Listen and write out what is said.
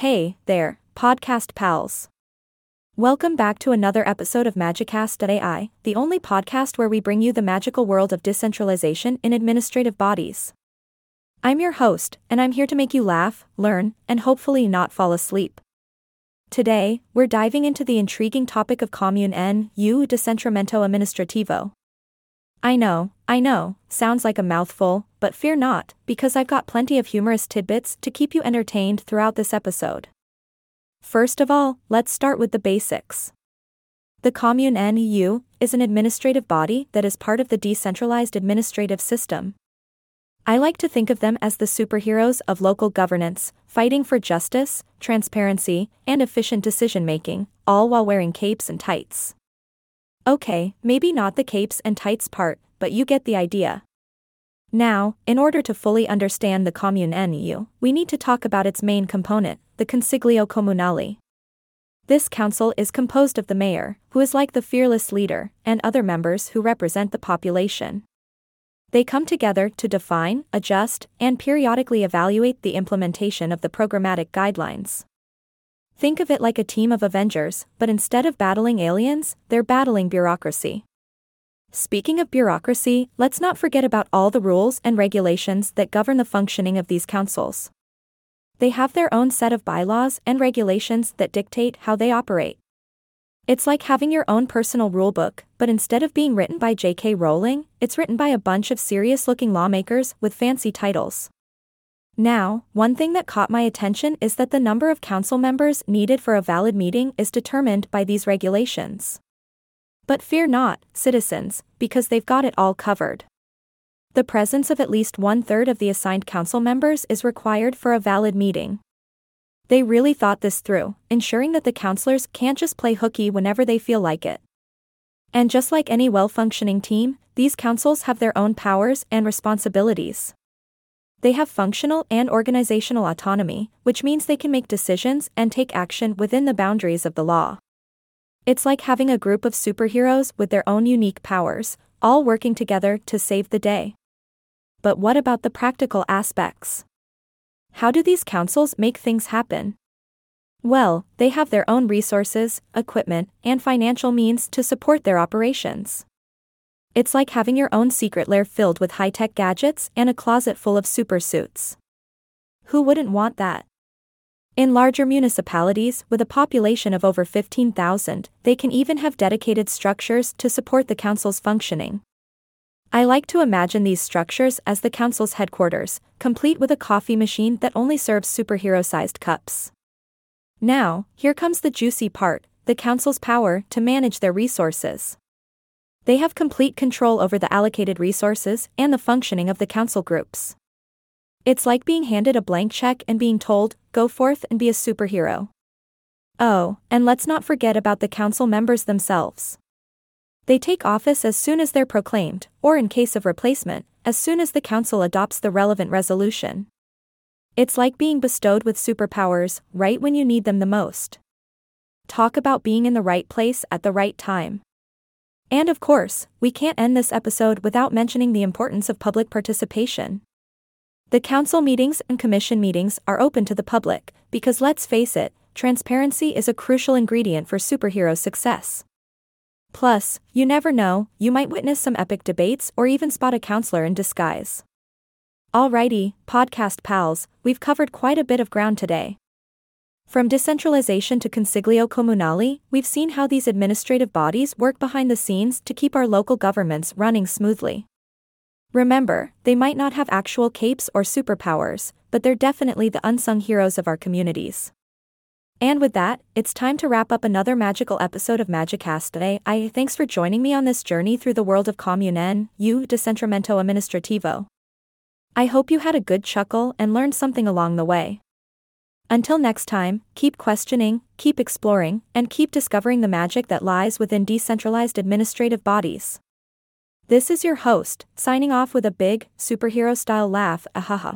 Hey, there, podcast pals. Welcome back to another episode of Magicast.ai, the only podcast where we bring you the magical world of decentralization in administrative bodies. I'm your host, and I'm here to make you laugh, learn, and hopefully not fall asleep. Today, we're diving into the intriguing topic of Comune N U Decentramento Amministrativo. I know, I know, sounds like a mouthful, but fear not, because I've got plenty of humorous tidbits to keep you entertained throughout this episode. First of all, let's start with the basics. The Comune NEU is an administrative body that is part of the decentralized administrative system. I like to think of them as the superheroes of local governance, fighting for justice, transparency, and efficient decision making, all while wearing capes and tights. Okay, maybe not the capes and tights part, but you get the idea. Now, in order to fully understand the Comune NEU, we need to talk about its main component, the Consiglio Comunale. This council is composed of the mayor, who is like the fearless leader, and other members who represent the population. They come together to define, adjust, and periodically evaluate the implementation of the programmatic guidelines. Think of it like a team of Avengers, but instead of battling aliens, they're battling bureaucracy. Speaking of bureaucracy, let's not forget about all the rules and regulations that govern the functioning of these councils. They have their own set of bylaws and regulations that dictate how they operate. It's like having your own personal rulebook, but instead of being written by J.K. Rowling, it's written by a bunch of serious looking lawmakers with fancy titles. Now, one thing that caught my attention is that the number of council members needed for a valid meeting is determined by these regulations. But fear not, citizens, because they've got it all covered. The presence of at least one third of the assigned council members is required for a valid meeting. They really thought this through, ensuring that the councillors can't just play hooky whenever they feel like it. And just like any well functioning team, these councils have their own powers and responsibilities. They have functional and organizational autonomy, which means they can make decisions and take action within the boundaries of the law. It's like having a group of superheroes with their own unique powers, all working together to save the day. But what about the practical aspects? How do these councils make things happen? Well, they have their own resources, equipment, and financial means to support their operations. It's like having your own secret lair filled with high tech gadgets and a closet full of super suits. Who wouldn't want that? In larger municipalities, with a population of over 15,000, they can even have dedicated structures to support the council's functioning. I like to imagine these structures as the council's headquarters, complete with a coffee machine that only serves superhero sized cups. Now, here comes the juicy part the council's power to manage their resources. They have complete control over the allocated resources and the functioning of the council groups. It's like being handed a blank check and being told, go forth and be a superhero. Oh, and let's not forget about the council members themselves. They take office as soon as they're proclaimed, or in case of replacement, as soon as the council adopts the relevant resolution. It's like being bestowed with superpowers right when you need them the most. Talk about being in the right place at the right time. And of course, we can't end this episode without mentioning the importance of public participation. The council meetings and commission meetings are open to the public, because let's face it, transparency is a crucial ingredient for superhero success. Plus, you never know, you might witness some epic debates or even spot a councillor in disguise. Alrighty, podcast pals, we've covered quite a bit of ground today. From decentralization to consiglio comunale, we've seen how these administrative bodies work behind the scenes to keep our local governments running smoothly. Remember, they might not have actual capes or superpowers, but they're definitely the unsung heroes of our communities. And with that, it's time to wrap up another magical episode of Magicast.ai thanks for joining me on this journey through the world of Comune U Decentramento Amministrativo. I hope you had a good chuckle and learned something along the way. Until next time, keep questioning, keep exploring, and keep discovering the magic that lies within decentralized administrative bodies. This is your host, signing off with a big, superhero style laugh, ahaha.